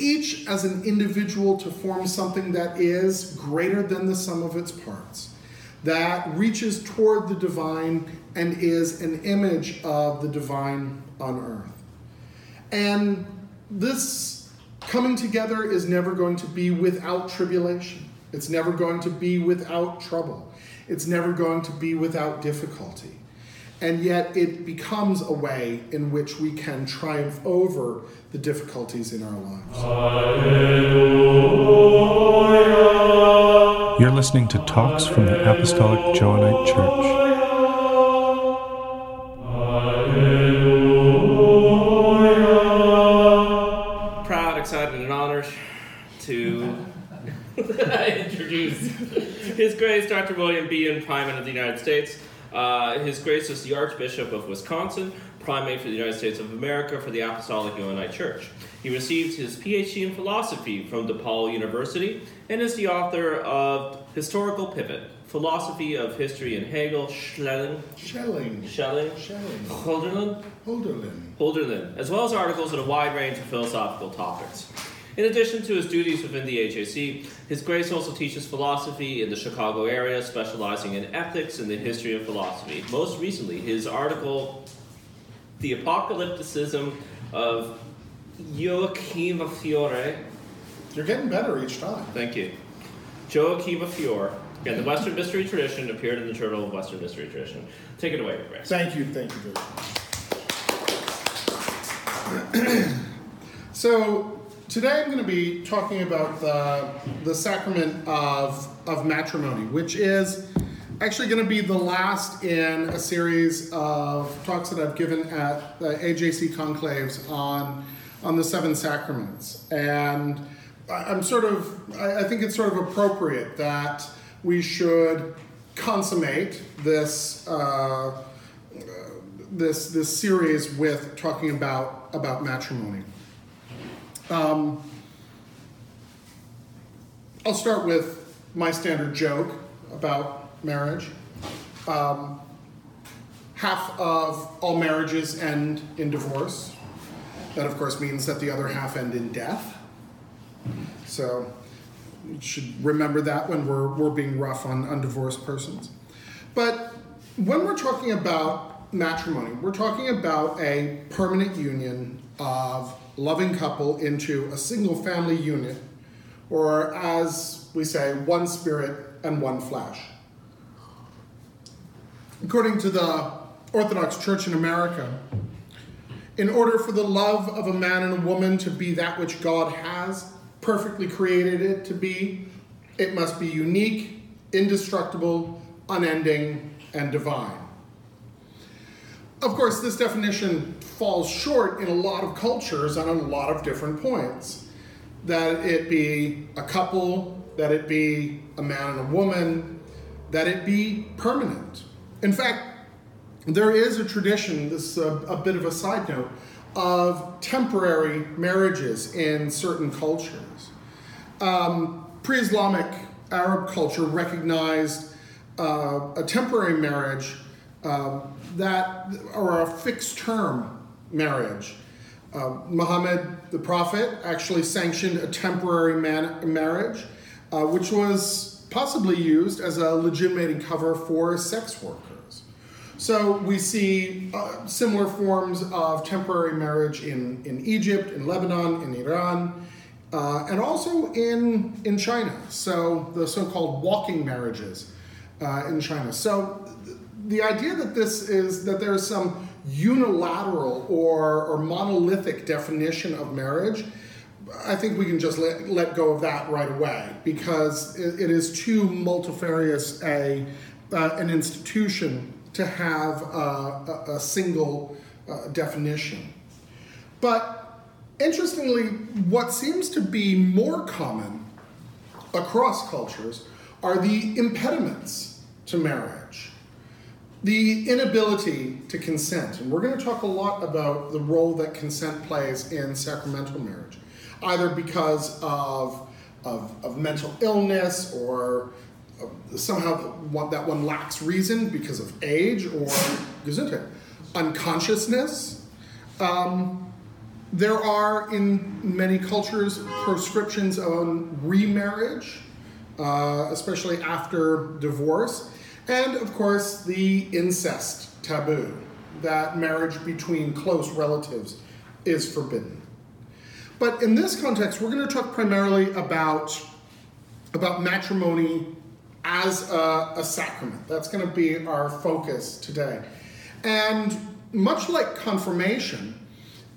each as an individual to form something that is greater than the sum of its parts, that reaches toward the divine and is an image of the divine on earth. And this coming together is never going to be without tribulation. It's never going to be without trouble. It's never going to be without difficulty. And yet it becomes a way in which we can triumph over the difficulties in our lives. You're listening to Talks from the Apostolic Johannite Church. proud, excited, and honored to introduce His Grace Dr. William Behun, Primate of the United States. Uh, His Grace is the Archbishop of Wisconsin, Primate for the United States of America for the Apostolic Johannite Church. He received his PhD in philosophy from DePaul University and is the author of Historical Pivot, Philosophy of History in Hegel, Schelling, Schelling, Schelling, Schelling, Holderlin, Holderlin. Holderlin, as well as articles on a wide range of philosophical topics. In addition to his duties within the HAC, His Grace also teaches philosophy in the Chicago area, specializing in ethics and the history of philosophy. Most recently, his article, The Apocalypticism of Joachim Fiore, You're getting better each time. thank you, Joachim Fiore, again, the Western Mystery Tradition, appeared in the Journal of Western Mystery Tradition. Take it away, Grace. Thank you, thank you very much. so today I'm going to be talking about the, the sacrament of, of matrimony, which is actually going to be the last in a series of talks that I've given at the AJC conclaves on, on the seven sacraments. And I'm sort of, I think it's sort of appropriate that we should consummate this. Uh, this this series with talking about about matrimony. Um, I'll start with my standard joke about marriage. Um, half of all marriages end in divorce. That, of course, means that the other half end in death. So, you should remember that when we're, we're being rough on undivorced persons. But when we're talking about matrimony, we're talking about a permanent union of loving couple into a single family unit, or as we say, one spirit and one flesh. According to the Orthodox Church in America, in order for the love of a man and a woman to be that which God has perfectly created it to be, it must be unique, indestructible, unending, and divine. Of course, this definition falls short in a lot of cultures on a lot of different points. That it be a couple, that it be a man and a woman, that it be permanent. In fact, there is a tradition, this is a, a bit of a side note, of temporary marriages in certain cultures. Um, Pre Islamic Arab culture recognized uh, a temporary marriage uh, that, or a fixed term marriage. Uh, Muhammad, the Prophet, actually sanctioned a temporary man- marriage, uh, which was possibly used as a legitimating cover for sex workers. So we see uh, similar forms of temporary marriage in, in Egypt, in Lebanon, in Iran, uh, and also in, in China. So the so called walking marriages uh, in China. So th- the idea that this is that there's some unilateral or, or monolithic definition of marriage, I think we can just let, let go of that right away because it, it is too multifarious a, uh, an institution to have a, a single uh, definition. But interestingly, what seems to be more common across cultures are the impediments to marriage, the inability to consent. And we're going to talk a lot about the role that consent plays in sacramental marriage, either because of, of, of mental illness or somehow that one lacks reason because of age or Gesundheit, unconsciousness. Um, there are in many cultures prescriptions on remarriage, uh, especially after divorce, and of course the incest taboo that marriage between close relatives is forbidden. But in this context, we're going to talk primarily about, about matrimony as a, a sacrament. That's going to be our focus today. And much like confirmation,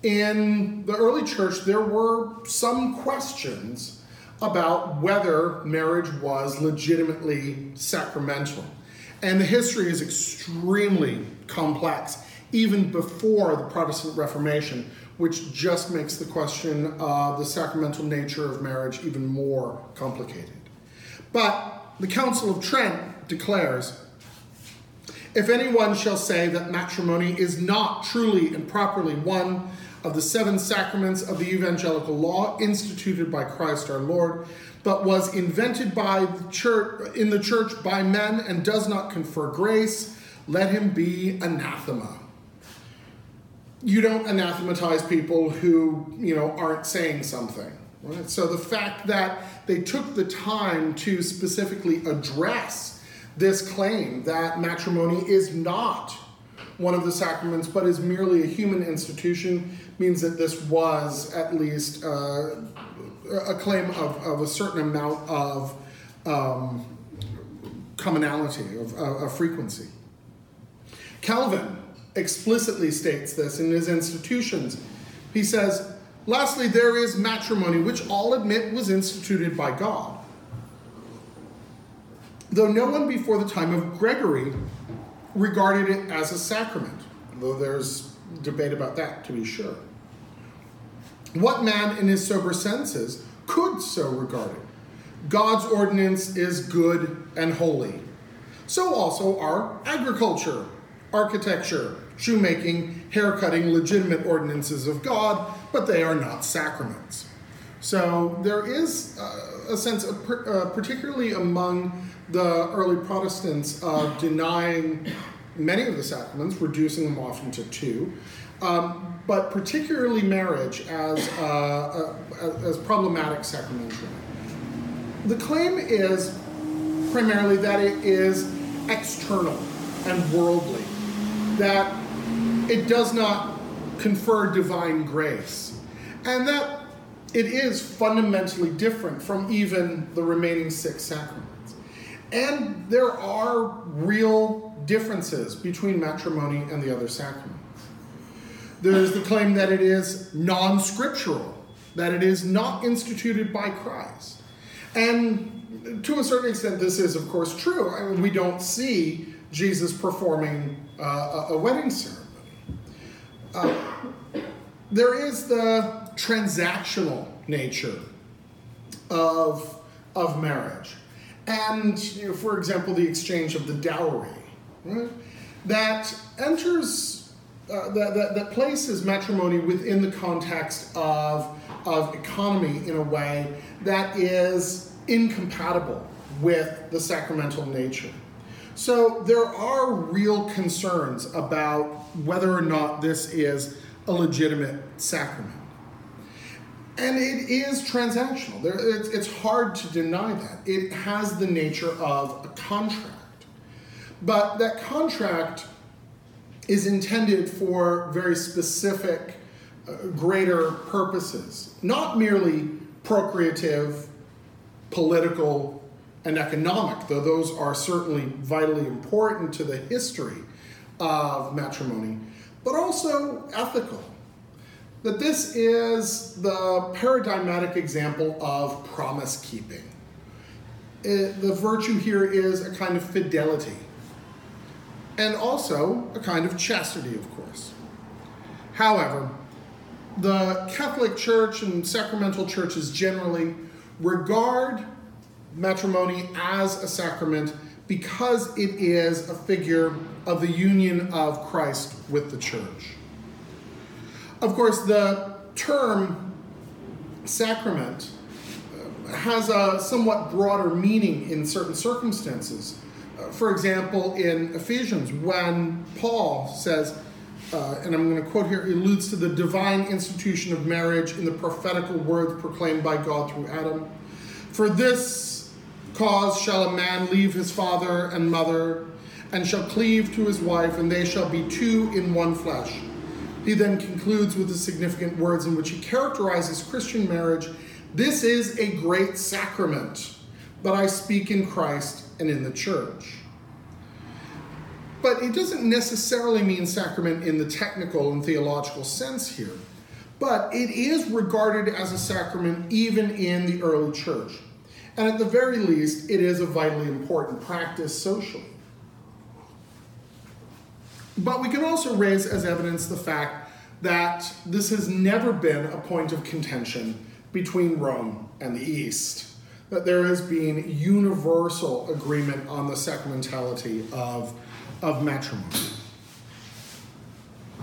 in the early church, there were some questions about whether marriage was legitimately sacramental. And the history is extremely complex, even before the Protestant Reformation, which just makes the question of the sacramental nature of marriage even more complicated. But the Council of Trent declares if anyone shall say that matrimony is not truly and properly one of the seven sacraments of the evangelical law instituted by Christ our Lord, but was invented by the church in the church by men and does not confer grace, let him be anathema. You don't anathematize people who, you know, aren't saying something. Right? So the fact that they took the time to specifically address this claim that matrimony is not one of the sacraments but is merely a human institution means that this was at least uh, a claim of, of a certain amount of um, commonality, of, of frequency. Calvin explicitly states this in his institutions. He says, Lastly, there is matrimony, which all admit was instituted by God. Though no one before the time of Gregory regarded it as a sacrament, though there's debate about that to be sure. What man in his sober senses could so regard it? God's ordinance is good and holy. So also are agriculture, architecture, shoemaking, haircutting, legitimate ordinances of God, but they are not sacraments. So there is a sense, of, uh, particularly among the early Protestants, of denying many of the sacraments, reducing them often to two, um, but particularly marriage as, uh, as problematic sacramentally. The claim is primarily that it is external and worldly, that it does not confer divine grace, and that it is fundamentally different from even the remaining six sacraments. And there are real differences between matrimony and the other sacraments. There's the claim that it is non scriptural, that it is not instituted by Christ. And to a certain extent, this is, of course, true. I mean, we don't see Jesus performing uh, a wedding ceremony. Uh, there is the transactional nature of, of marriage. And, you know, for example, the exchange of the dowry, right? that enters, uh, that, that, that places matrimony within the context of, of economy in a way that is incompatible with the sacramental nature. So there are real concerns about whether or not this is a legitimate sacrament. And it is transactional. There, it's, it's hard to deny that. It has the nature of a contract. But that contract is intended for very specific, uh, greater purposes, not merely procreative, political, and economic, though those are certainly vitally important to the history of matrimony, but also ethical. That this is the paradigmatic example of promise keeping. the virtue here is a kind of fidelity, and also a kind of chastity, of course. However, the Catholic Church and sacramental churches generally regard matrimony as a sacrament because it is a figure of the union of Christ with the church. Of course, the term sacrament uh, has a somewhat broader meaning in certain circumstances. Uh, for example, in Ephesians, when Paul says, uh, and I'm going to quote here, he alludes to the divine institution of marriage in the prophetical words proclaimed by God through Adam. For this cause shall a man leave his father and mother, and shall cleave to his wife, and they shall be two in one flesh. He then concludes with the significant words in which he characterizes Christian marriage This is a great sacrament, but I speak in Christ and in the church. But it doesn't necessarily mean sacrament in the technical and theological sense here. But it is regarded as a sacrament even in the early church. And at the very least, it is a vitally important practice socially. But we can also raise as evidence the fact that this has never been a point of contention between Rome and the East. That there has been universal agreement on the sacramentality of of matrimony.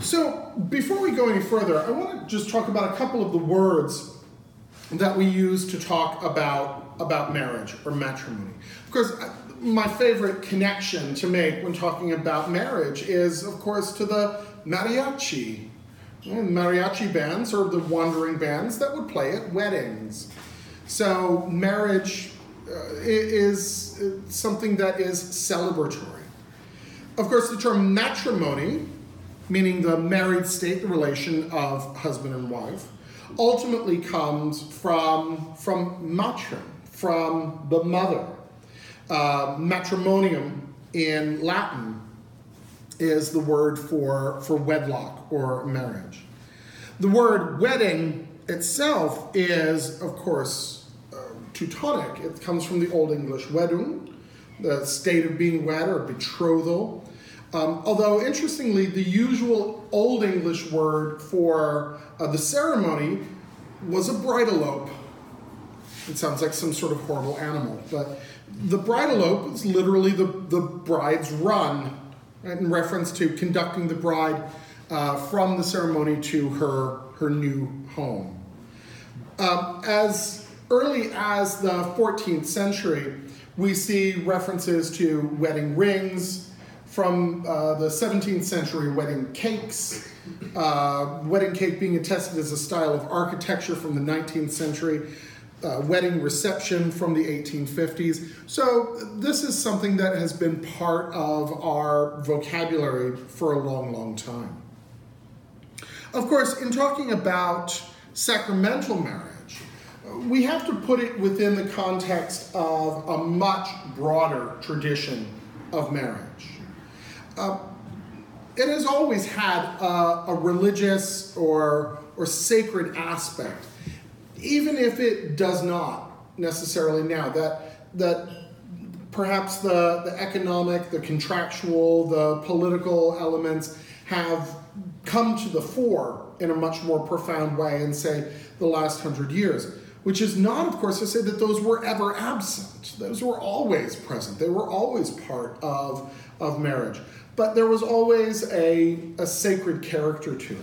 So, before we go any further, I want to just talk about a couple of the words that we use to talk about, about marriage or matrimony. Of course, my favorite connection to make when talking about marriage is, of course, to the mariachi. Mariachi bands are the wandering bands that would play at weddings. So, marriage uh, is something that is celebratory. Of course, the term matrimony, meaning the married state, the relation of husband and wife, ultimately comes from, from matrim, from the mother. Uh, matrimonium in Latin is the word for, for wedlock or marriage. The word wedding itself is, of course, uh, Teutonic. It comes from the Old English weddung, the state of being wed or betrothal. Um, although, interestingly, the usual Old English word for uh, the ceremony was a bridalope. It sounds like some sort of horrible animal, but the bridalope is literally the, the bride's run, right, in reference to conducting the bride uh, from the ceremony to her, her new home. Um, as early as the 14th century, we see references to wedding rings, from uh, the 17th century wedding cakes, uh, wedding cake being attested as a style of architecture from the 19th century, uh, wedding reception from the 1850s. So, this is something that has been part of our vocabulary for a long, long time. Of course, in talking about sacramental marriage, we have to put it within the context of a much broader tradition of marriage. Uh, it has always had a, a religious or, or sacred aspect, even if it does not necessarily now. That, that perhaps the, the economic, the contractual, the political elements have come to the fore in a much more profound way in, say, the last hundred years. Which is not, of course, to say that those were ever absent. Those were always present. They were always part of, of marriage but there was always a, a sacred character to it.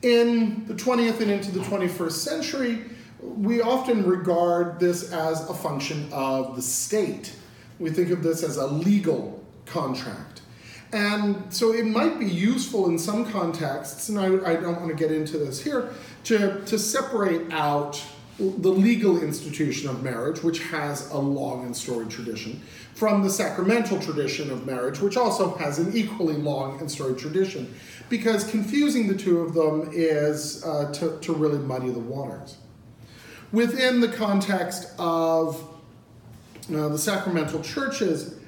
In the 20th and into the 21st century, we often regard this as a function of the state. We think of this as a legal contract. And so it might be useful in some contexts, and I, I don't want to get into this here, to, to separate out the legal institution of marriage, which has a long and storied tradition, from the sacramental tradition of marriage, which also has an equally long and storied tradition, because confusing the two of them is uh, to, to really muddy the waters. Within the context of uh, the sacramental churches,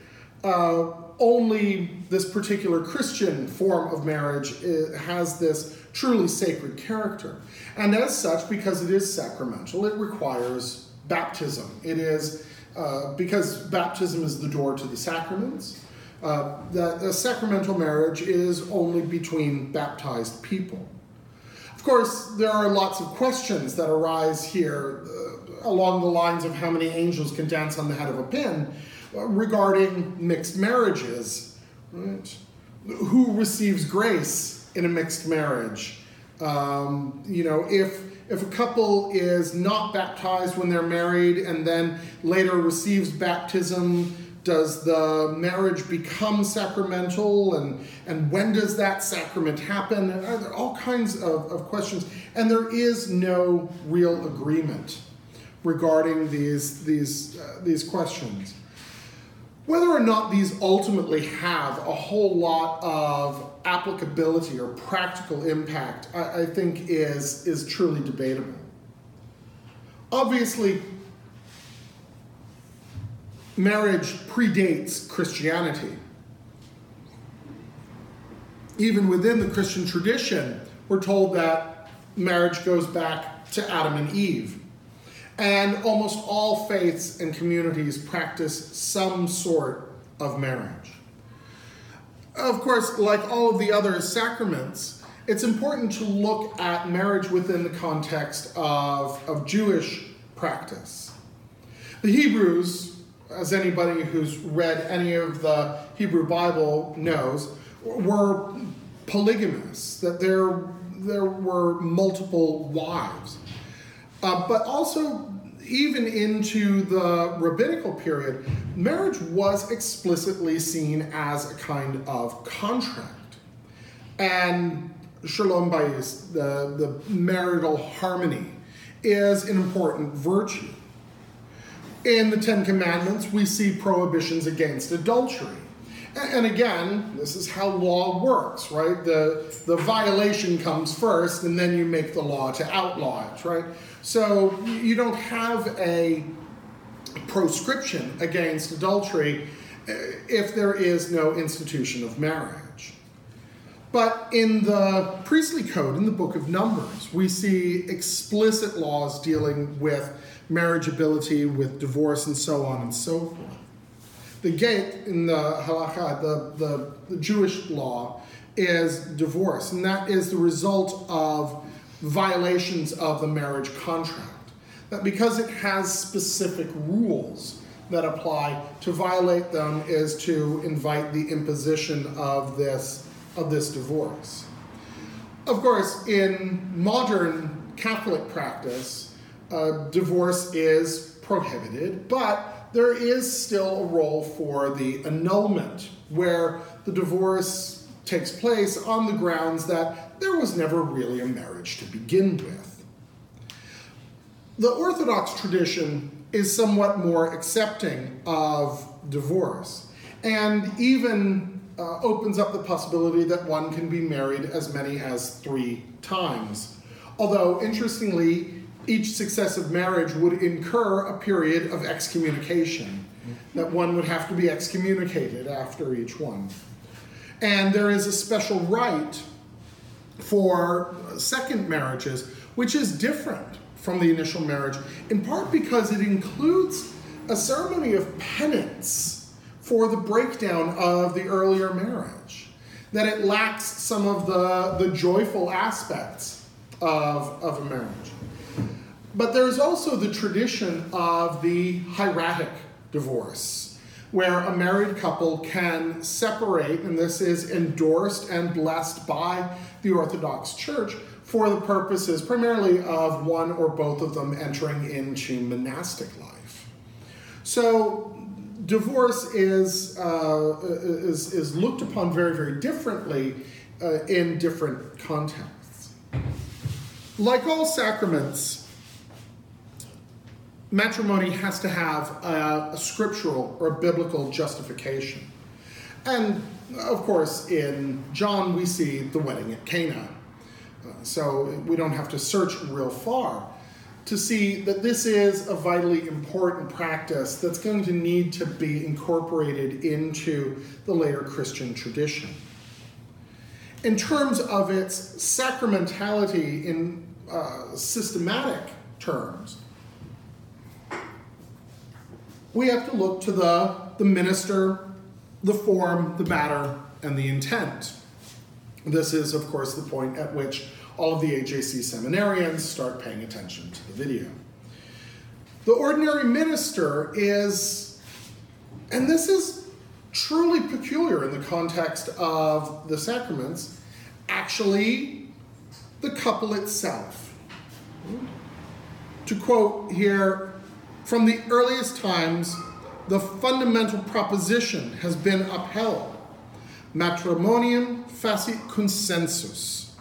uh, only this particular Christian form of marriage uh, has this truly sacred character. And as such, because it is sacramental, it requires baptism. It is uh, because baptism is the door to the sacraments. Uh, that a sacramental marriage is only between baptized people. Of course, there are lots of questions that arise here uh, along the lines of how many angels can dance on the head of a pin uh, regarding mixed marriages. Right? Who receives grace in a mixed marriage? Um, you know, if if a couple is not baptized when they're married and then later receives baptism does the marriage become sacramental and, and when does that sacrament happen? And are there all kinds of, of questions? And there is no real agreement regarding these, these, uh, these questions. Whether or not these ultimately have a whole lot of applicability or practical impact, I, I think is, is truly debatable. Obviously, marriage predates Christianity. Even within the Christian tradition, we're told that marriage goes back to Adam and Eve. And almost all faiths and communities practice some sort of marriage. Of course, like all of the other sacraments, it's important to look at marriage within the context of, of Jewish practice. The Hebrews as anybody who's read any of the Hebrew Bible knows, were polygamous, that there, there were multiple wives. Uh, but also, even into the rabbinical period, marriage was explicitly seen as a kind of contract. And shalom bayis, the, the marital harmony, is an important virtue. In the Ten Commandments, we see prohibitions against adultery. And again, this is how law works, right? The, the violation comes first, and then you make the law to outlaw it, right? So you don't have a proscription against adultery uh, if there is no institution of marriage. But in the priestly code, in the book of Numbers, we see explicit laws dealing with marriageability, with divorce, and so on and so forth. The get in the halakha, the, the, the Jewish law, is divorce, and that is the result of violations of the marriage contract. That because it has specific rules that apply, to violate them is to invite the imposition of this, of this divorce. Of course, in modern Catholic practice, uh, divorce is prohibited, but there is still a role for the annulment, where the divorce takes place on the grounds that there was never really a marriage to begin with. The Orthodox tradition is somewhat more accepting of divorce and even uh, opens up the possibility that one can be married as many as three times. Although, interestingly, each successive marriage would incur a period of excommunication, that one would have to be excommunicated after each one. And there is a special rite for second marriages, which is different from the initial marriage, in part because it includes a ceremony of penance for the breakdown of the earlier marriage, that it lacks some of the, the joyful aspects of, of a marriage. But there's also the tradition of the hieratic divorce, where a married couple can separate, and this is endorsed and blessed by the Orthodox Church for the purposes primarily of one or both of them entering into monastic life. So, divorce is, uh, is, is looked upon very, very differently uh, in different contexts. Like all sacraments, matrimony has to have a, a scriptural or biblical justification. And of course, in John, we see the wedding at Cana. Uh, so we don't have to search real far to see that this is a vitally important practice that's going to need to be incorporated into the later Christian tradition. In terms of its sacramentality in uh, systematic terms, we have to look to the, the minister, the form, the matter, and the intent. This is, of course, the point at which all of the AJC seminarians start paying attention to the video. The ordinary minister is, and this is truly peculiar in the context of the sacraments, actually the couple itself. To quote here from the earliest times, the fundamental proposition has been upheld matrimonium facit consensus.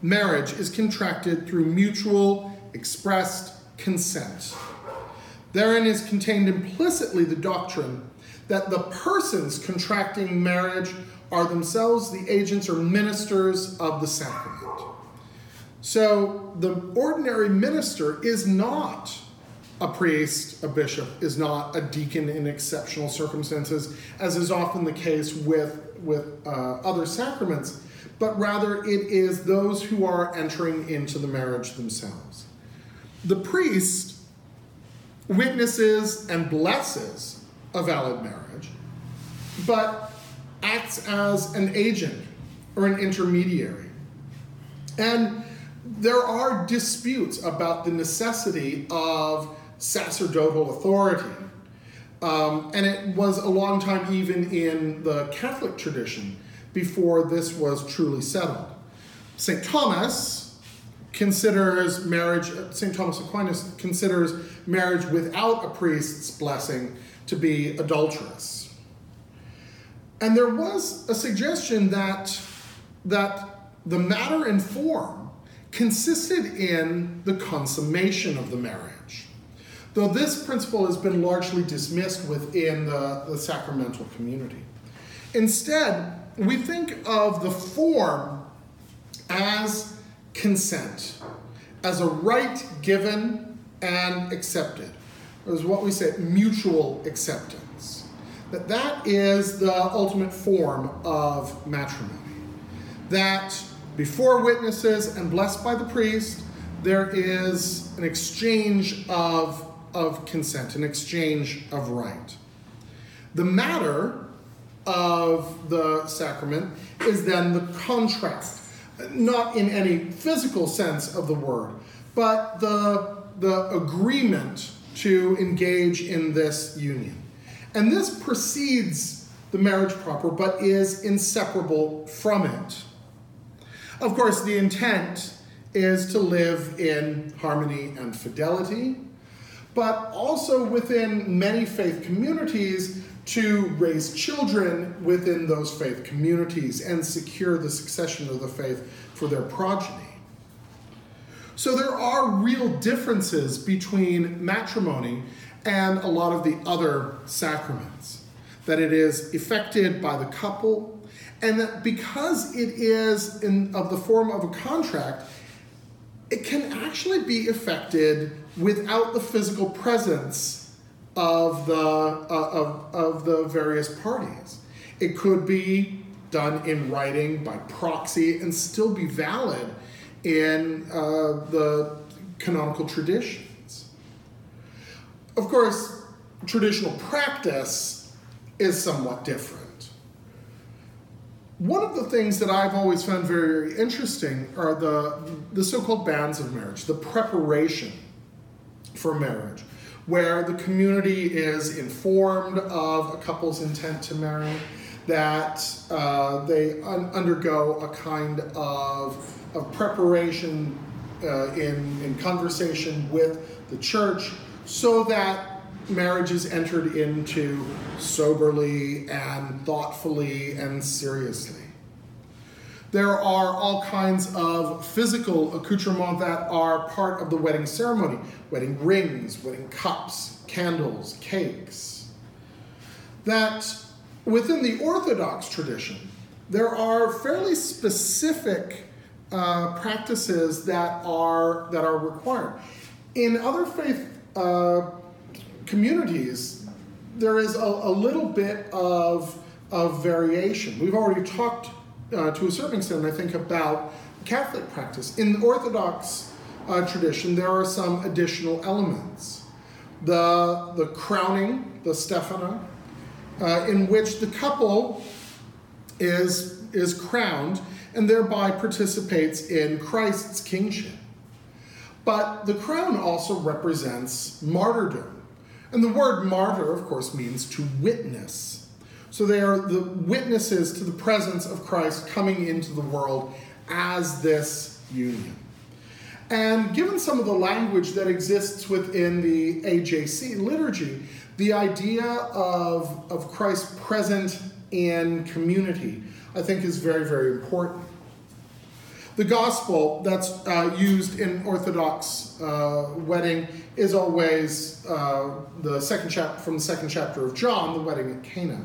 Marriage is contracted through mutual expressed consent. Therein is contained implicitly the doctrine that the persons contracting marriage are themselves the agents or ministers of the sacrament. So the ordinary minister is not a priest, a bishop, is not a deacon in exceptional circumstances, as is often the case with, with uh, other sacraments, but rather it is those who are entering into the marriage themselves. The priest witnesses and blesses a valid marriage, but acts as an agent or an intermediary. And there are disputes about the necessity of sacerdotal authority. Um, and it was a long time, even in the Catholic tradition, before this was truly settled. St. Thomas considers marriage, St. Thomas Aquinas considers marriage without a priest's blessing to be adulterous. And there was a suggestion that, that the matter and form consisted in the consummation of the marriage. Though this principle has been largely dismissed within the, the sacramental community. Instead, we think of the form as consent, as a right given and accepted. As what we say, mutual acceptance. That that is the ultimate form of matrimony. That before witnesses and blessed by the priest, there is an exchange of, of consent, an exchange of right. The matter of the sacrament is then the contract, not in any physical sense of the word, but the, the agreement to engage in this union. And this precedes the marriage proper, but is inseparable from it. Of course, the intent is to live in harmony and fidelity, but also within many faith communities to raise children within those faith communities and secure the succession of the faith for their progeny. So there are real differences between matrimony and a lot of the other sacraments. That it is effected by the couple, and that because it is in of the form of a contract, it can actually be effected without the physical presence of the uh, of, of the various parties. It could be done in writing by proxy and still be valid in uh, the canonical traditions. Of course, traditional practice is somewhat different. One of the things that I've always found very, very interesting are the, the so called banns of marriage, the preparation for marriage, where the community is informed of a couple's intent to marry, that uh, they un- undergo a kind of, of preparation uh, in, in conversation with the church so that marriage is entered into soberly and thoughtfully and seriously. There are all kinds of physical accoutrements that are part of the wedding ceremony wedding rings, wedding cups, candles, cakes. That within the Orthodox tradition, there are fairly specific uh, practices that are, that are required. In other faith uh, communities, there is a, a, little bit of, of variation. We've already talked uh, to a certain extent, I think, about Catholic practice. In the Orthodox uh, tradition, there are some additional elements. The, the crowning, the stephana, uh, in which the couple is, is crowned and thereby participates in Christ's kingship. But the crown also represents martyrdom. And the word martyr, of course, means to witness. So they are the witnesses to the presence of Christ coming into the world as this union. And given some of the language that exists within the AJC liturgy, the idea of, of Christ present in community, I think, is very, very important. The gospel that's uh, used in Orthodox uh, wedding is always uh, the second chapter from the second chapter of John, the wedding at Cana,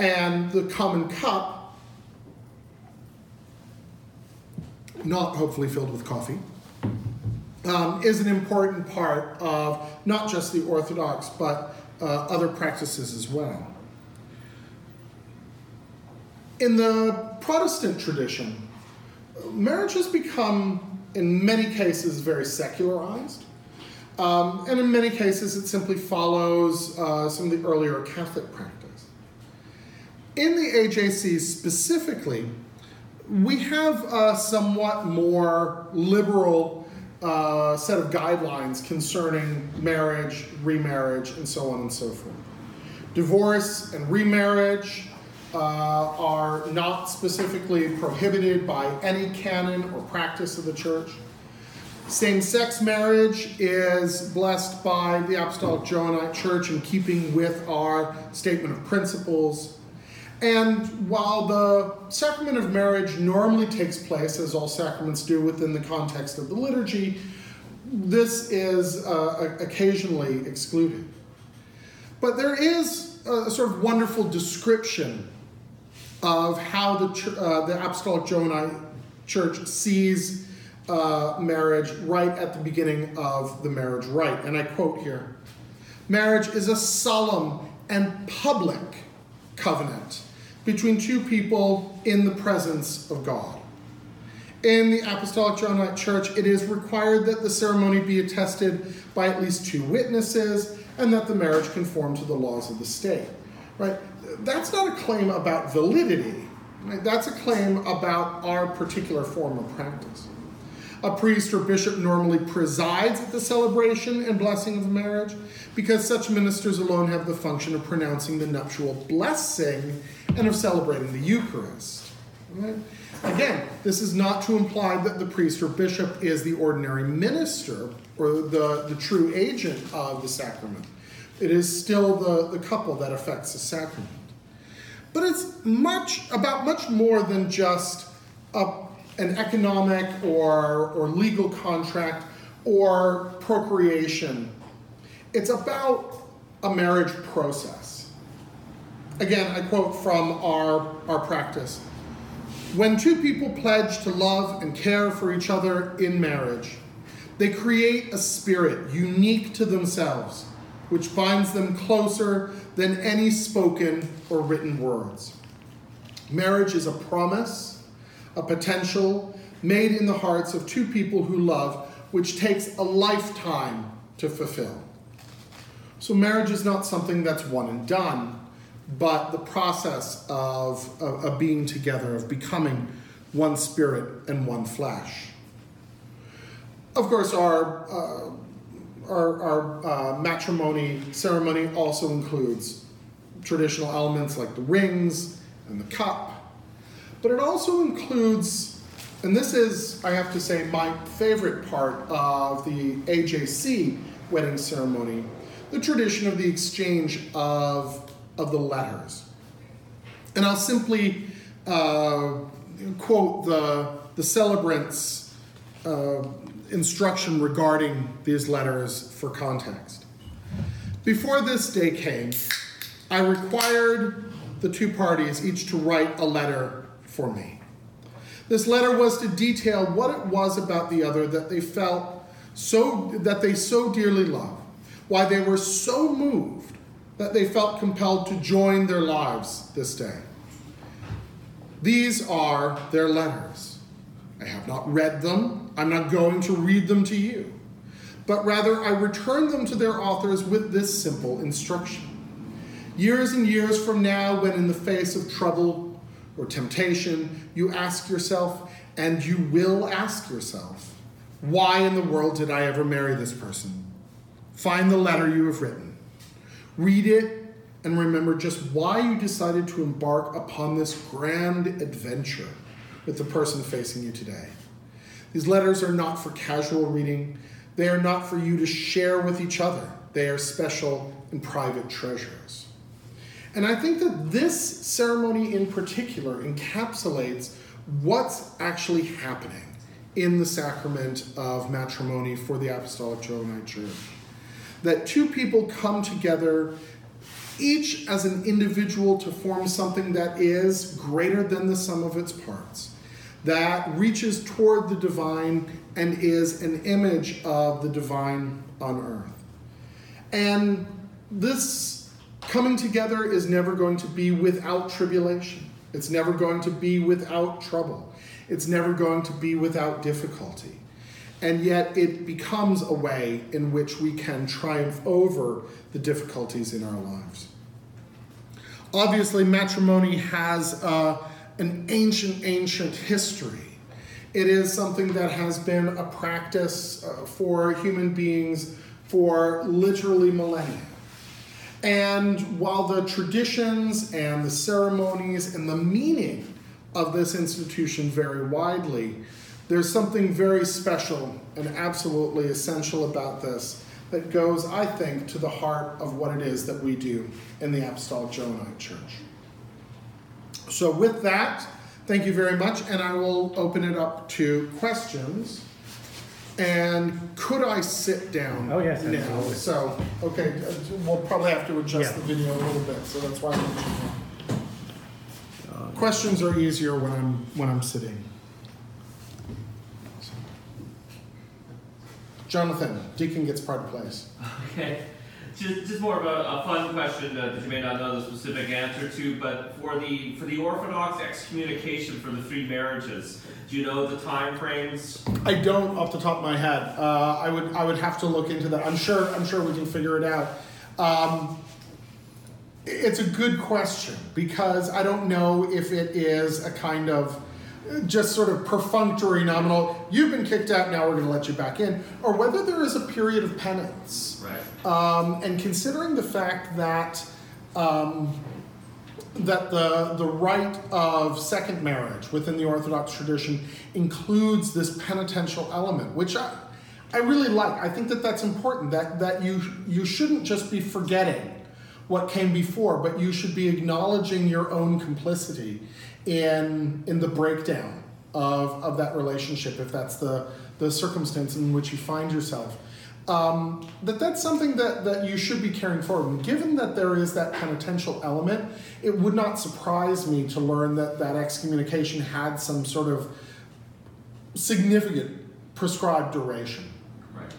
and the common cup, not hopefully filled with coffee, um, is an important part of not just the Orthodox but uh, other practices as well. In the Protestant tradition, marriage has become, in many cases, very secularized. Um, and in many cases, it simply follows uh, some of the earlier Catholic practice. In the AJC specifically, we have a somewhat more liberal uh, set of guidelines concerning marriage, remarriage, and so on and so forth. Divorce and remarriage uh, are not specifically prohibited by any canon or practice of the church. Same sex marriage is blessed by the Apostolic Johannite Church in keeping with our statement of principles. And while the sacrament of marriage normally takes place, as all sacraments do within the context of the liturgy, this is uh, occasionally excluded. But there is a sort of wonderful description of how the, uh, the Apostolic Johannite Church sees uh, marriage right at the beginning of the marriage rite. And I quote here Marriage is a solemn and public covenant between two people in the presence of God. In the Apostolic Johannite Church, it is required that the ceremony be attested by at least two witnesses and that the marriage conform to the laws of the state. Right? that's not a claim about validity. Right? That's a claim about our particular form of practice. A priest or bishop normally presides at the celebration and blessing of marriage because such ministers alone have the function of pronouncing the nuptial blessing and of celebrating the Eucharist. Right? Again, this is not to imply that the priest or bishop is the ordinary minister or the, the true agent of the sacrament. It is still the, the couple that affects the sacrament. But it's much about much more than just a, an economic or, or legal contract or procreation. It's about a marriage process. Again, I quote from our, our practice. When two people pledge to love and care for each other in marriage, they create a spirit unique to themselves which binds them closer than any spoken or written words. Marriage is a promise, a potential made in the hearts of two people who love, which takes a lifetime to fulfill. So, marriage is not something that's one and done, but the process of, of, of being together, of becoming one spirit and one flesh. Of course, our uh, our, our uh, matrimony ceremony also includes traditional elements like the rings and the cup, but it also includes, and this is, I have to say, my favorite part of the AJC wedding ceremony, the tradition of the exchange of, of the letters. And I'll simply uh, quote the, the celebrant's uh, instruction regarding these letters for context. Before this day came, I required the two parties each to write a letter for me. This letter was to detail what it was about the other that they felt so that they so dearly loved, why they were so moved that they felt compelled to join their lives this day. These are their letters. I have not read them. I'm not going to read them to you. But rather, I return them to their authors with this simple instruction. Years and years from now, when in the face of trouble or temptation, you ask yourself, and you will ask yourself, why in the world did I ever marry this person? Find the letter you have written. Read it and remember just why you decided to embark upon this grand adventure with the person facing you today. These letters are not for casual reading, they are not for you to share with each other. They are special and private treasures. And I think that this ceremony in particular encapsulates what's actually happening in the sacrament of matrimony for the Apostolic Johannite Church. That two people come together, each as an individual, to form something that is greater than the sum of its parts, that reaches toward the divine and is an image of the divine on earth. And this coming together is never going to be without tribulation. It's never going to be without trouble. It's never going to be without difficulty. And yet it becomes a way in which we can triumph over the difficulties in our lives. Obviously, matrimony has uh, an ancient, ancient history. It is something that has been a practice uh, for human beings for literally millennia. And while the traditions and the ceremonies and the meaning of this institution vary widely, there's something very special and absolutely essential about this that goes, I think, to the heart of what it is that we do in the Apostolic Johannite Church. So, with that, thank you very much, and I will open it up to questions. And could I sit down Oh, yes, now? absolutely. So, okay, uh, we'll probably have to adjust Yeah. the video a little bit, so that's why I'm. Questions are easier when I'm when I'm sitting. Jonathan, Deacon gets pride of place. Okay. Just, just more of a, a fun question uh, that you may not know the specific answer to, but for the for the Orthodox excommunication for the three marriages, do you know the time frames? I don't off the top of my head. Uh, I would I would have to look into that. I'm sure I'm sure we can figure it out. Um, it's a good question because I don't know if it is a kind of just sort of perfunctory nominal. You've been kicked out. Now we're going to let you back in, or whether there is a period of penance. Right. Um, and considering the fact that um, that the the rite of second marriage within the Orthodox tradition includes this penitential element, which I I really like. I think that that's important. That that you you shouldn't just be forgetting what came before, but you should be acknowledging your own complicity in in the breakdown of, of that relationship, if that's the the circumstance in which you find yourself um, that that's something that, that you should be carrying forward. And given that there is that penitential element, it would not surprise me to learn that that excommunication had some sort of significant prescribed duration. Right.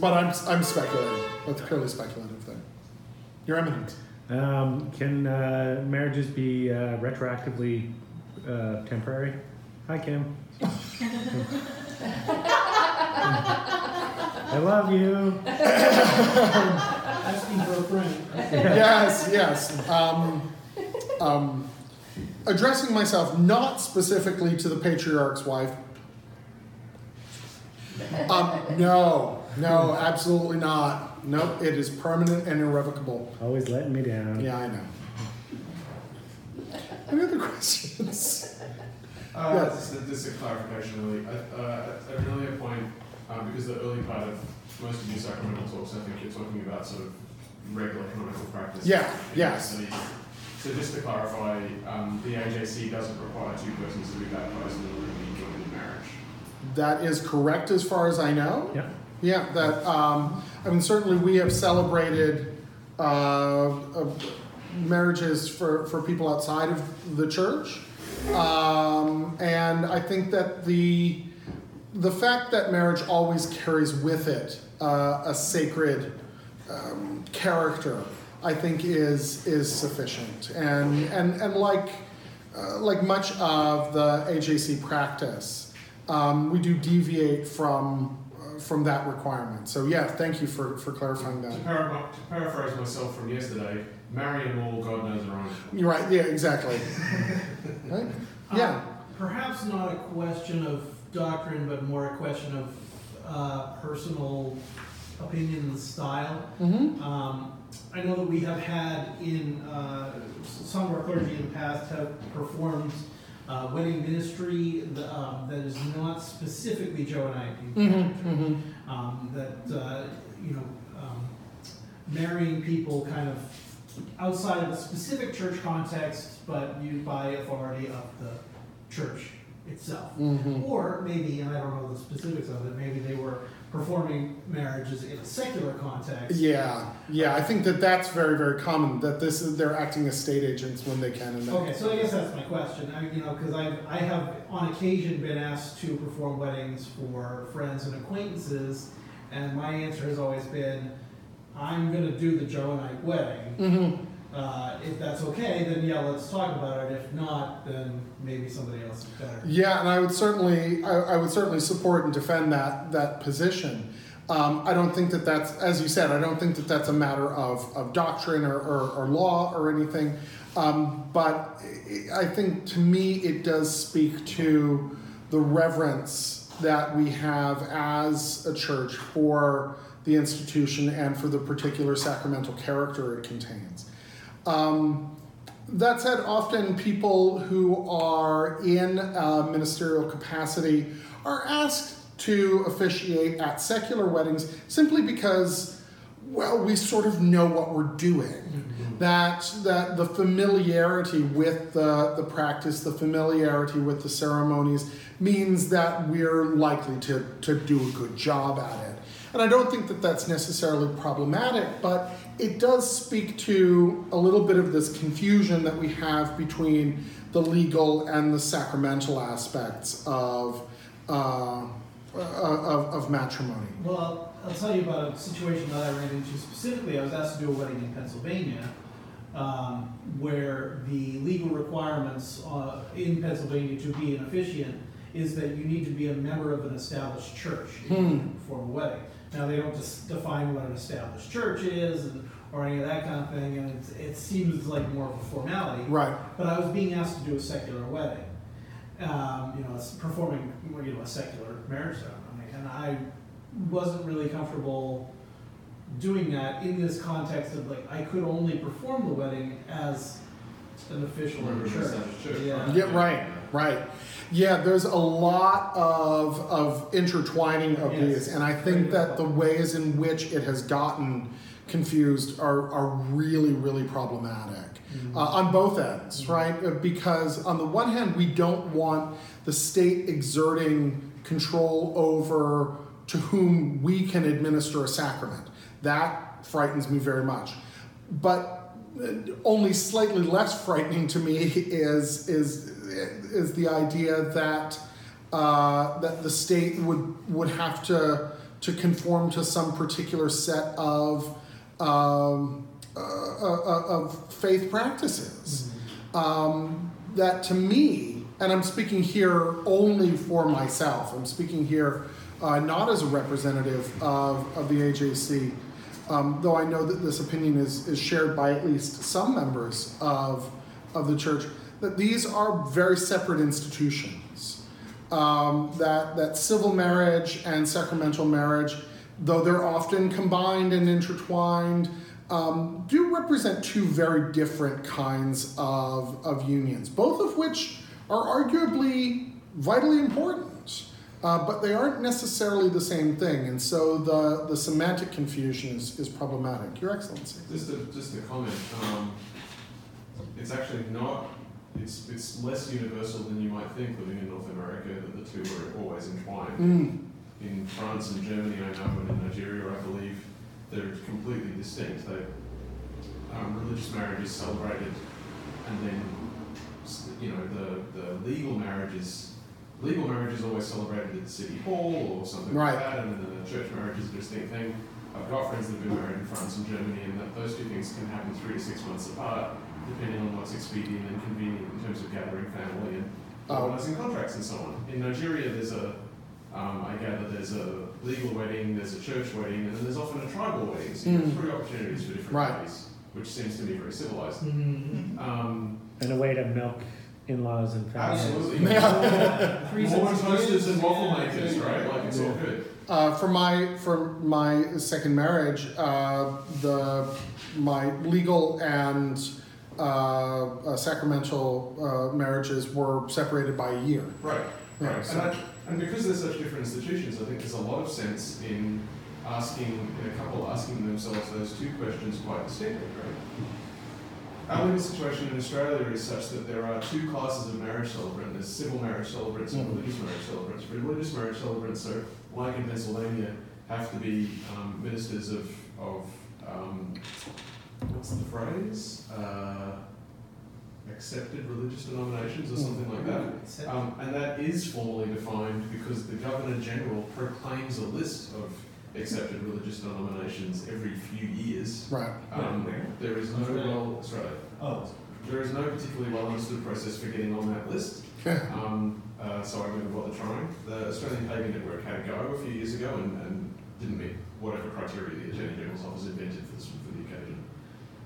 But I'm, I'm speculating. That's purely speculative thing. Your Eminence. Um, can uh, marriages be uh, retroactively uh, temporary? Hi, Kim. I love you. Asking for a friend. yes, yes. Um, um, addressing myself not specifically to the patriarch's wife. Um, no, no, absolutely not. Nope, it is permanent and irrevocable. Always letting me down. Yeah, I know. Any other questions? Uh, Yes. just, just a clarification, really. At, uh, at an earlier point, um, because the early part of most of your sacramental talks, I think you're talking about sort of regular canonical practice. Yeah, yes. the. So just to clarify, um, the AJC doesn't require two persons to be baptized in order to be joined in marriage. That is correct as far as I know. Yeah. Yeah, that, um, I mean, certainly we have celebrated, uh, uh, marriages for, for people outside of the church. Um, and I think that the, the fact that marriage always carries with it, uh, a sacred, um, character, I think is, is sufficient. And, and, and like, uh, like much of the AJC practice, um, we do deviate from from that requirement. So yeah, thank you for, for clarifying To, that. para- to paraphrase myself from yesterday, marry them all, God knows their own. You're right. Yeah, exactly. right? Yeah. Uh, Perhaps not a question of doctrine, but more a question of uh, personal opinion and style. Mm-hmm. Um, I know that we have had in, uh, some of our clergy in the past have performed uh, wedding ministry the, um, that is not specifically Johannite. Mm-hmm, mm-hmm. Um, that, uh, you know, um, marrying people kind of outside of a specific church context, but used by authority of the church itself. Mm-hmm. Or maybe, and I don't know the specifics of it, maybe they were performing marriages in a secular context. Yeah, yeah, I think that that's very, very common. That this is they're acting as state agents when they can. And Okay, so I guess that's my question. I, you know, because I, I have on occasion been asked to perform weddings for friends and acquaintances, and my answer has always been, I'm going to do the Johannite wedding. Mhm. Uh, if that's okay, then yeah, let's talk about it. If not, then maybe somebody else is better. Yeah, and I would certainly, I, I would certainly support and defend that that position. Um, I don't think that that's, as you said, I don't think that that's a matter of, of doctrine or, or, or law or anything. Um, but I I think to me it does speak to the reverence that we have as a church for the institution and for the particular sacramental character it contains. Um, that said, often people who are in a ministerial capacity are asked to officiate at secular weddings simply because, well, we sort of know what we're doing. That, that the familiarity with the, the practice, the familiarity with the ceremonies means that we're likely to, to do a good job at it. And I don't think that that's necessarily problematic, but it does speak to a little bit of this confusion that we have between the legal and the sacramental aspects of, uh, of, of matrimony. Well, I'll, tell you about a situation that I ran into specifically. I was asked to do a wedding in Pennsylvania, um, where the legal requirements uh, in Pennsylvania to be an officiant is that you need to be a member of an established church to perform a wedding. Now, they don't just define what an established church is and, or any of that kind of thing, and it's, it seems like more of a formality. Right. But I was being asked to do a secular wedding, um, you know, s- performing you know a secular marriage ceremony, and I wasn't really comfortable doing that in this context of like I could only perform the wedding as an official in Member the of an church. established church, Yeah. Yeah, right, right. Yeah, there's a lot of, of intertwining of Yes. these, and I think that the ways in which it has gotten confused are, are really, really problematic uh, on both ends, right? Uh, Because on the one hand, we don't want the state exerting control over to whom we can administer a sacrament. That frightens me very much. But uh, only slightly less frightening to me is is is the idea that uh, that the state would would have to to conform to some particular set of um, uh, uh, of faith practices. Um, that to me, and I'm speaking here only for myself. I'm speaking here uh, not as a representative of, of the AJC, um, though I know that this opinion is, is shared by at least some members of, of the church, that these are very separate institutions. Um, that, that civil marriage and sacramental marriage, though they're often combined and intertwined, um, do represent two very different kinds of, of unions, both of which are arguably vitally important, uh, but they aren't necessarily the same thing. And so the, the semantic confusion is, is problematic. Your Excellency. Just a, just a comment, um, it's actually not, it's, it's less universal than you might think living in North America that the two are always entwined. Mm, In France and Germany, I know, and in Nigeria, I believe, they're completely distinct. They, um, religious marriage is celebrated, and then, you know, the, the legal marriage is, legal marriage is always celebrated at the city hall or something Right. like that, and then the church marriage is a distinct thing. I've got friends that have been married in France and Germany, and that those two things can happen three to six months apart, depending on what's expedient and convenient in terms of gathering family and Oh. organising contracts and so on. In Nigeria, there's a, um, I gather there's a legal wedding, there's a church wedding, and then there's often a tribal wedding. So you have Mm. three opportunities for different Right. parties, which seems to me very civilized. Mhm. Um, And a way to milk in-laws and family. absolutely. Yeah. More sets toasters and waffle yeah, makers, right? Like it's all good. Uh, for my for my second marriage, uh, the my legal and uh, uh, sacramental uh, marriages were separated by a year. Right, Yeah, right. so- And, I, and because they're such different institutions, I think there's a lot of sense in asking, in a couple asking themselves those two questions quite distinctly, right? Our legal situation in Australia is such that there are two classes of marriage celebrant. There's civil marriage celebrants and Mhm. religious marriage celebrants. Religious marriage celebrants are, like in Pennsylvania, have to be um, ministers of, of um, what's the phrase? Uh, accepted religious denominations or something like that. Um, and that is formally defined because the Governor General proclaims a list of accepted religious denominations every few years. Right. Um, there is no well, Australia. Oh, There is no particularly well understood process for getting on that list. Um, uh, so I never bothered trying. The Australian Pagan Network had a go a few years ago and, and didn't meet whatever criteria the Attorney General's office invented for, this, for the occasion.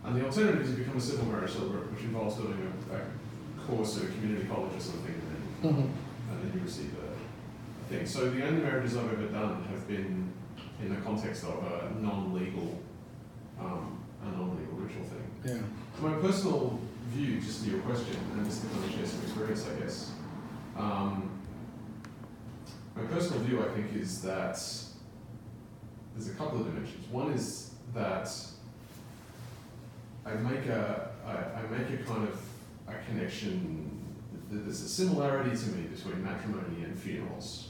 And the alternative is to become a civil marriage celebrant, which involves doing a, a course at a community college or something, and then Mhm. and then you receive a thing. So the only marriages I've ever done have been in the context of a non-legal, um, a non-legal ritual thing. Yeah. My personal view, just to your question, and just to kind of share some experience, I guess. Um, my personal view, I think, is that there's a couple of dimensions. One is that I make a, I, I make a kind of a connection. There's a similarity to me between matrimony and funerals,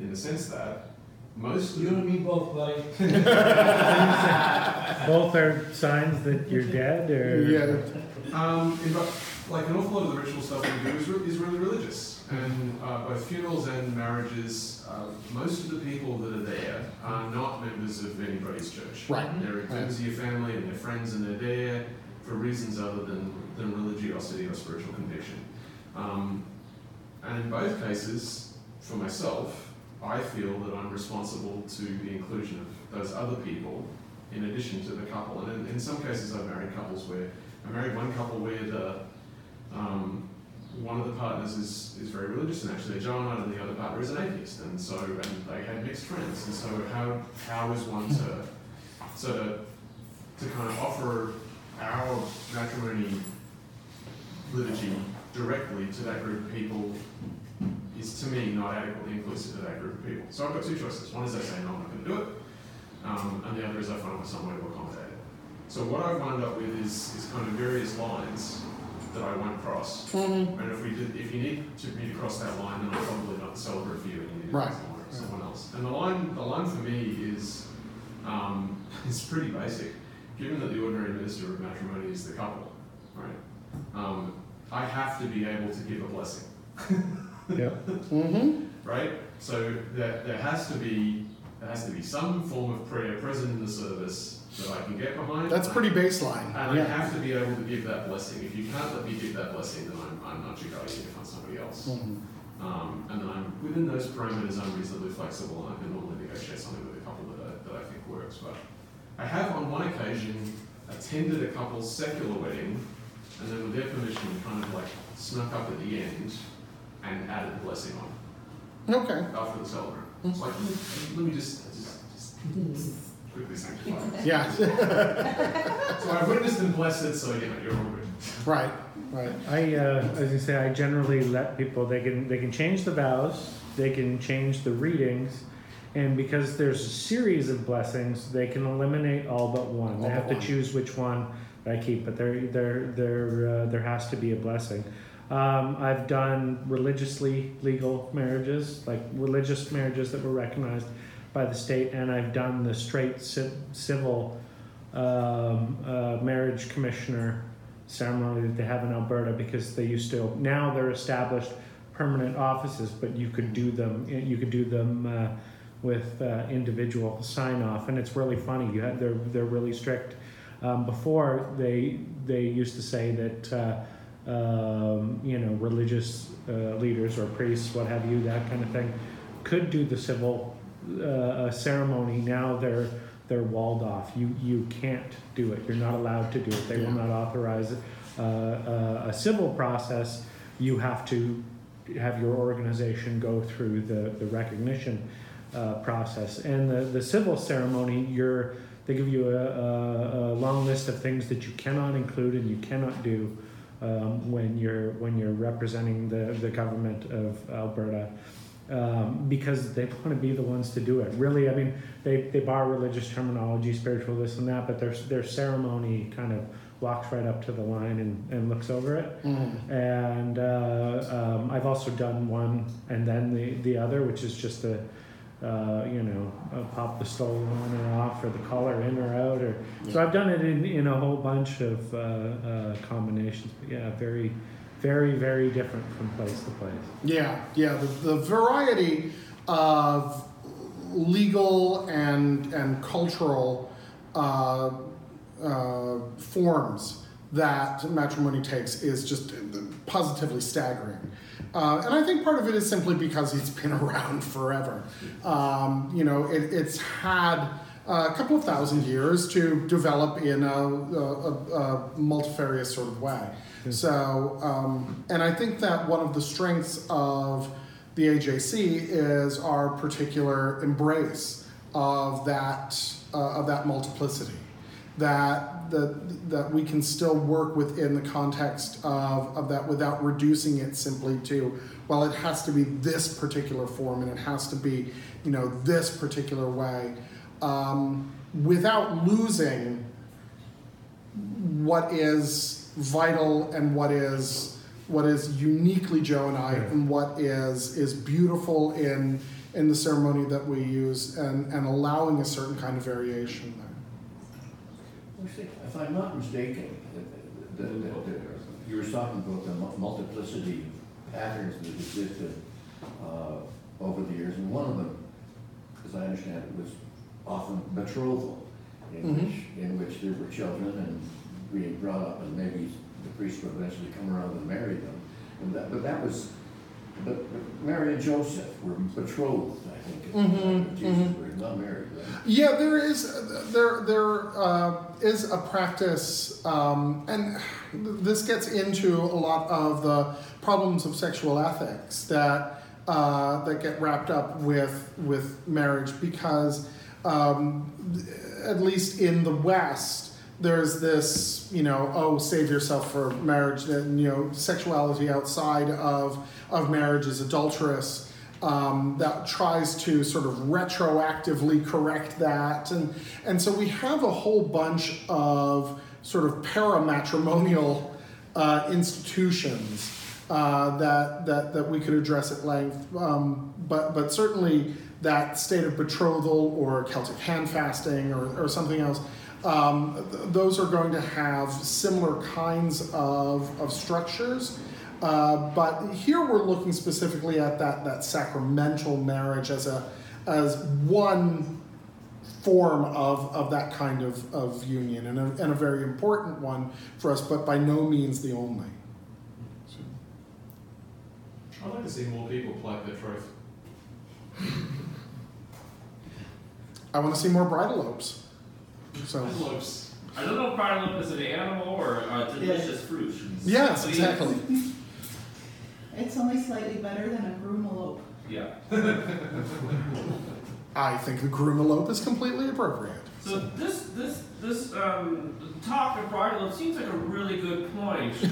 in the sense that most of you and me both, buddy. Both are signs that you're dead, or Yeah. Um, in fact, like an awful lot of the ritual stuff we do is, re- is really religious, and uh, both funerals and marriages, uh, most of the people that are there are not members of anybody's church. Right. They're members of your family and they're friends, and they're there for reasons other than, than religiosity or spiritual conviction. Um, and in both cases, for myself, I feel that I'm responsible to the inclusion of those other people in addition to the couple. And in, in some cases, I've married couples where I married one couple where the um, one of the partners is, is very religious and actually a Johannite, and the other partner is an atheist, and so and they had mixed friends. And so how how is one to so to to kind of offer our matrimony liturgy directly to that group of people is to me not adequately inclusive to that group of people. So I've got two choices. One is I say no, I'm not going to do it, um, and the other is I find some way to accommodate it. So what I've wound up with is, is kind of various lines that I won't cross. Mhm. And if we did, if you need to me to cross that line, then I'm probably not the celebrant for you, and you need to Right. find someone, someone else. And the line, the line for me is, um, is pretty basic. Given that the ordinary minister of matrimony is the couple, right? Um, I have to be able to give a blessing Yep. Mm-hmm. right? So there, there has to be there has to be some form of prayer present in the service that I can get behind. That's pretty baseline. and I have to be able to give that blessing. If you can't let me give that blessing, then I'm, I'm not your guy. You need to find somebody else. Mhm. Um, and then I'm within those parameters. I'm reasonably flexible, and I can normally negotiate something with a couple that I, that I think works. But I have on one occasion attended a couple's secular wedding, and then with their permission, kind of like snuck up at the end and added the blessing on Okay. after the celebrant. It's like, let me, let me just, just, just quickly sanctify. Yeah. So I've witnessed and blessed it, so you know, you're all good. right. Right. I, uh, as you say, I generally let people. They can they can change the vows, they can change the readings, and because there's a series of blessings, they can eliminate all but one. All they have to one. choose which one I keep, but there there there uh, there has to be a blessing. Um, I've done religiously legal marriages, like religious marriages that were recognized by the state, and I've done the straight ci- civil um, uh, marriage commissioner ceremony that they have in Alberta because they used to now they're established permanent offices, but you could do them you could do them uh, with uh, individual sign off, and it's really funny. You had they're they're really strict. Um, before they they used to say that uh, um, you know religious uh, leaders or priests, what have you, that kind of thing, could do the civil uh, ceremony. Now they're they're walled off. You you can't do it. You're not allowed to do it. They will not authorize uh, uh, a civil process. You have to have your organization go through the the recognition uh, process and the the civil ceremony. You're they give you a, a, a long list of things that you cannot include and you cannot do um, when you're when you're representing the, the government of Alberta. Um, because they want to be the ones to do it. Really, I mean, they, they borrow religious terminology, spiritual this and that, but their, their ceremony kind of walks right up to the line and, and looks over it. Mm. And uh, um, I've also done one and then the, the other, which is just a, uh, you know, uh, pop the stole on or off or the collar in or out. Or so I've done it in, in a whole bunch of uh, uh, combinations. But yeah, very, very, very different from place to place. Yeah, yeah. The, the variety of legal and and cultural uh, uh, forms that matrimony takes is just positively staggering. Uh, and I think part of it is simply because it's been around forever. Um, you know, it, it's had a couple of thousand years to develop in a, a, a multifarious sort of way. So, um, and I think that one of the strengths of the AJC is our particular embrace of that uh, of that multiplicity. That that that we can still work within the context of, of that without reducing it simply to well, it has to be this particular form and it has to be you know this particular way, um, without losing what is vital and what is what is uniquely Johannite Yeah. and what is is beautiful in in the ceremony that we use and, and allowing a certain kind of variation there. If I'm not mistaken, the, the, the, you were talking about the multiplicity of patterns that existed uh, over the years, and one of them, as I understand it, was often betrothal, in Mhm. which in which there were children and being brought up, and maybe the priest would eventually come around and marry them. And that, but that was, but, but Mary and Joseph were betrothed, I think. at the time Mhm, of Jesus were not married, right? Yeah, there is there there uh, is a practice, um, and this gets into a lot of the problems of sexual ethics that uh, that get wrapped up with with marriage because, um, at least in the West, there's this you know oh save yourself for marriage and you know sexuality outside of of marriage is adulterous um, that tries to sort of retroactively correct that. And, and so we have a whole bunch of sort of paramatrimonial uh, institutions uh, that, that, that we could address at length. Um, but, but certainly that state of betrothal or Celtic hand fasting or, or something else. Um, th- those are going to have similar kinds of, of structures. Uh, but here we're looking specifically at that, that sacramental marriage as a as one form of, of that kind of, of union and a, and a very important one for us, but by no means the only. I'd like to see more people play their truth. I want to see more bridal opes. So Lopes. I don't know if bridal is an animal or a delicious fruit. yes, Please. exactly. It's only slightly better than a groomelope. Yeah. I think the groom elope is completely appropriate. So this this this um, talk of bridal seems like a really good point.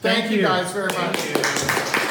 Thank, you you. guys very much.